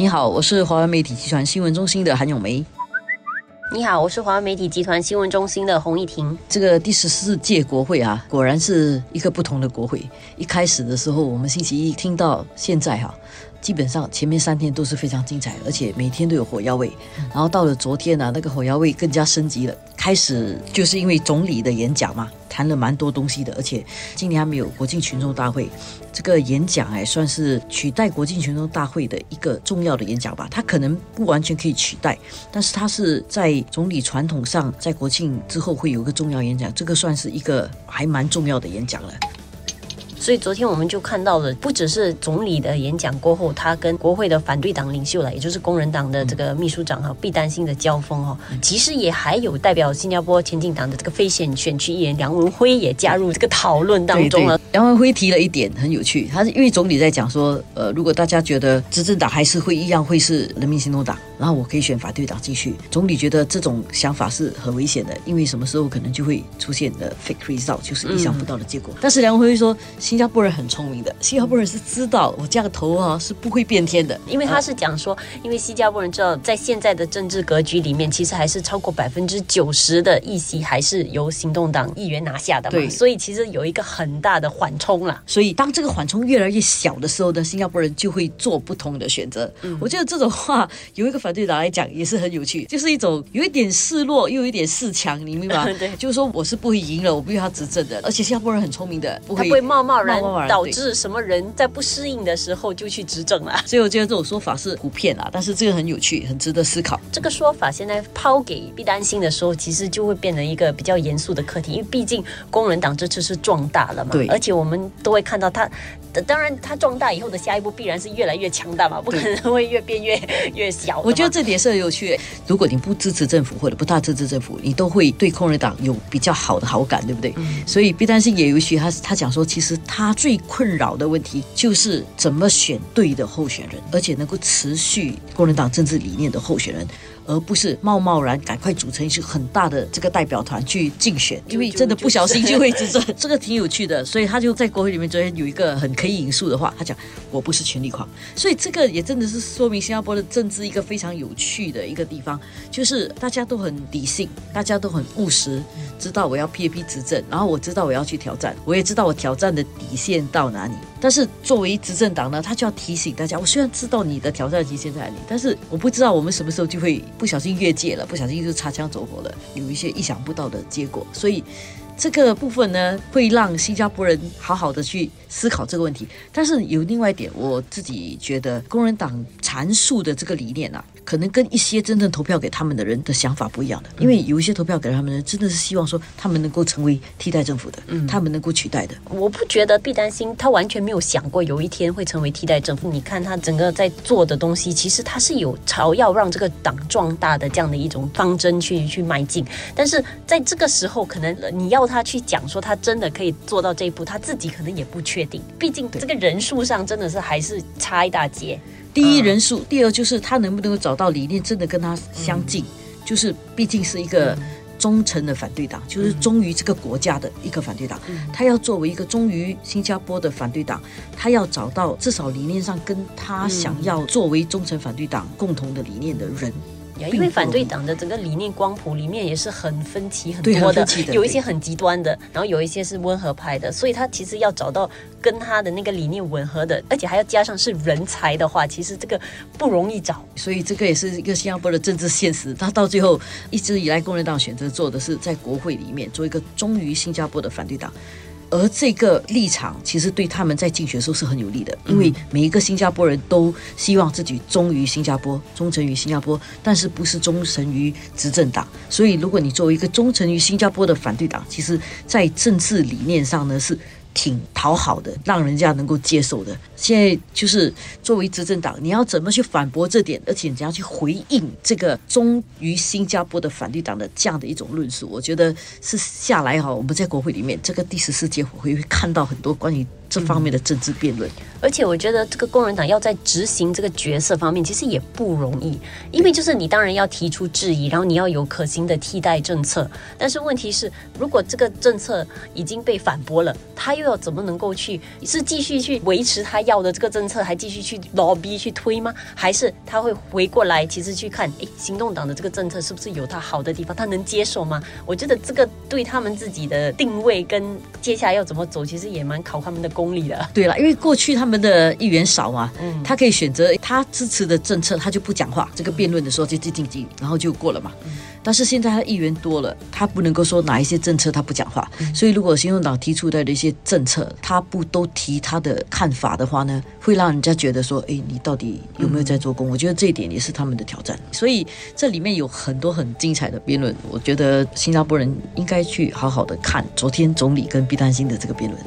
你好，我是华为媒体集团新闻中心的韩永梅。你好，我是华为媒体集团新闻中心的洪一婷。这个第十四届国会啊，果然是一个不同的国会。一开始的时候，我们星期一听到现在哈。基本上前面三天都是非常精彩，而且每天都有火药味。然后到了昨天呢，那个火药味更加升级了。开始就是因为总理的演讲嘛，谈了蛮多东西的。而且今年还没有国庆群众大会，这个演讲哎，算是取代国庆群众大会的一个重要的演讲吧。它可能不完全可以取代，但是它是在总理传统上，在国庆之后会有个重要演讲，这个算是一个还蛮重要的演讲了。所以昨天我们就看到了，不只是总理的演讲过后，他跟国会的反对党领袖了，也就是工人党的这个秘书长哈毕丹心的交锋哦，其实也还有代表新加坡前进党的这个非选选区议员梁文辉也加入这个讨论当中了。梁文辉提了一点很有趣，他是因为总理在讲说，呃，如果大家觉得执政党还是会一样会是人民行动党，然后我可以选反对党继续。总理觉得这种想法是很危险的，因为什么时候可能就会出现的 fake result，就是意想不到的结果。但是梁文辉说。新加坡人很聪明的，新加坡人是知道我这个头啊是不会变天的，因为他是讲说，因为新加坡人知道在现在的政治格局里面，其实还是超过百分之九十的议席还是由行动党议员拿下的嘛，所以其实有一个很大的缓冲了。所以当这个缓冲越来越小的时候呢，新加坡人就会做不同的选择。我觉得这种话有一个反对党来讲也是很有趣，就是一种有一点示弱又有一点示强，你明白吗？对，就是说我是不会赢了，我不要他执政的，而且新加坡人很聪明的，不会冒冒。然导致什么人在不适应的时候就去执政了，所以我觉得这种说法是普遍啊，但是这个很有趣，很值得思考。这个说法现在抛给必担心的时候，其实就会变成一个比较严肃的课题，因为毕竟工人党这次是壮大了嘛，对，而且我们都会看到他，当然他壮大以后的下一步必然是越来越强大嘛，不可能会越变越 越小。我觉得这点是很有趣。如果你不支持政府或者不大支持政府，你都会对工人党有比较好的好感，对不对？所以必担心也有趣，他他讲说，其实。他最困扰的问题就是怎么选对的候选人，而且能够持续工人党政治理念的候选人。而不是贸贸然赶快组成一支很大的这个代表团去竞选，因为真的不小心就会执政，这个挺有趣的。所以他就在国会里面昨天有一个很可以引述的话，他讲我不是权力狂，所以这个也真的是说明新加坡的政治一个非常有趣的一个地方，就是大家都很理性，大家都很务实，知道我要 P A P 执政，然后我知道我要去挑战，我也知道我挑战的底线到哪里。但是作为执政党呢，他就要提醒大家，我虽然知道你的挑战极限在哪里，但是我不知道我们什么时候就会不小心越界了，不小心就擦枪走火了，有一些意想不到的结果。所以这个部分呢，会让新加坡人好好的去思考这个问题。但是有另外一点，我自己觉得工人党阐述的这个理念啊。可能跟一些真正投票给他们的人的想法不一样的，因为有一些投票给他们的人真的是希望说他们能够成为替代政府的，嗯，他们能够取代的。我不觉得必担心，他完全没有想过有一天会成为替代政府。你看他整个在做的东西，其实他是有朝要让这个党壮大的这样的一种方针去去迈进。但是在这个时候，可能你要他去讲说他真的可以做到这一步，他自己可能也不确定。毕竟这个人数上真的是还是差一大截。第一人数，第二就是他能不能够找到理念真的跟他相近，就是毕竟是一个忠诚的反对党，就是忠于这个国家的一个反对党。他要作为一个忠于新加坡的反对党，他要找到至少理念上跟他想要作为忠诚反对党共同的理念的人。因为反对党的整个理念光谱里面也是很分歧很多的，有一些很极端的，然后有一些是温和派的，所以他其实要找到跟他的那个理念吻合的，而且还要加上是人才的话，其实这个不容易找。所以这个也是一个新加坡的政治现实。他到最后一直以来，工人党选择做的是在国会里面做一个忠于新加坡的反对党。而这个立场其实对他们在竞选的时候是很有利的，因为每一个新加坡人都希望自己忠于新加坡，忠诚于新加坡，但是不是忠诚于执政党。所以，如果你作为一个忠诚于新加坡的反对党，其实在政治理念上呢是。挺讨好的，让人家能够接受的。现在就是作为执政党，你要怎么去反驳这点，而且你要去回应这个忠于新加坡的反对党的这样的一种论述？我觉得是下来哈，我们在国会里面这个第十四届会会看到很多关于这方面的政治辩论。而且我觉得这个工人党要在执行这个角色方面，其实也不容易，因为就是你当然要提出质疑，然后你要有可行的替代政策。但是问题是，如果这个政策已经被反驳了，他又要怎么能够去是继续去维持他要的这个政策，还继续去 lobby 去推吗？还是他会回过来，其实去看，诶，行动党的这个政策是不是有他好的地方，他能接受吗？我觉得这个对他们自己的定位跟接下来要怎么走，其实也蛮考他们的功力的。对了，因为过去他们的议员少嘛，嗯他可以选择他支持的政策，他就不讲话。这个辩论的时候就进进，然后就过了嘛。但是现在他议员多了，他不能够说哪一些政策他不讲话。所以如果行动党提出的一些政策，他不都提他的看法的话呢，会让人家觉得说，哎，你到底有没有在做工？我觉得这一点也是他们的挑战。所以这里面有很多很精彩的辩论，我觉得新加坡人应该去好好的看昨天总理跟毕丹星的这个辩论。